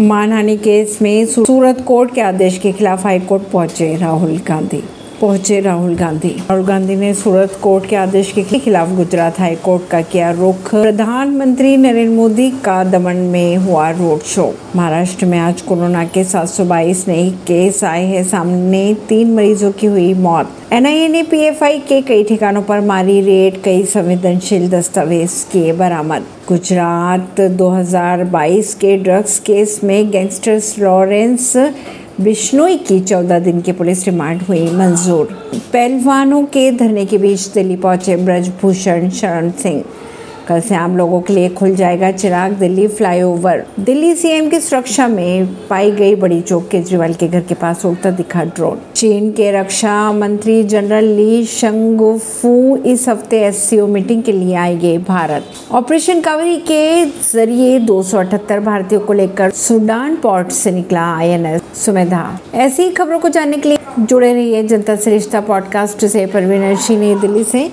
मानहानि केस में सूरत कोर्ट के आदेश के खिलाफ हाईकोर्ट पहुँचे राहुल गांधी। पहुँचे राहुल गांधी। राहुल गांधी ने सूरत कोर्ट के आदेश के खिलाफ गुजरात हाई कोर्ट का किया रुख। प्रधानमंत्री नरेंद्र मोदी का दमन में हुआ रोड शो। महाराष्ट्र में आज कोरोना के 722 नए केस आए हैं। सामने तीन मरीजों की हुई मौत। एनआईए ने पीएफआई के कई ठिकानों पर मारी रेड, कई संवेदनशील दस्तावेज़ किए बरामद। गुजरात 2022 के ड्रग्स केस में गैंगस्टर्स लॉरेंस बिश्नोई की चौदह दिन की पुलिस रिमांड हुई मंजूर। पहलवानों के धरने के बीच दिल्ली पहुँचे ब्रजभूषण शरण सिंह। कल से आम लोगों के लिए खुल जाएगा चिराग दिल्ली फ्लाईओवर। दिल्ली सीएम की सुरक्षा में पाई गई बड़ी चौक केजरीवाल के घर के पास उड़ता दिखा ड्रोन। चीन के रक्षा मंत्री जनरल ली शंगुफू इस हफ़्ते एससीओ मीटिंग के लिए आएँगे भारत। ऑपरेशन कावरी के ज़रिए दो सौ अठहत्तर भारतीयों को लेकर सुडान पोर्ट से निकला आई आईएनएस सुमेधा, ऐसी खबरों को जानने के लिए जुड़े रहिए जनता श्रेष्ठा पॉडकास्ट से। परवीन सिंह नई दिल्ली से।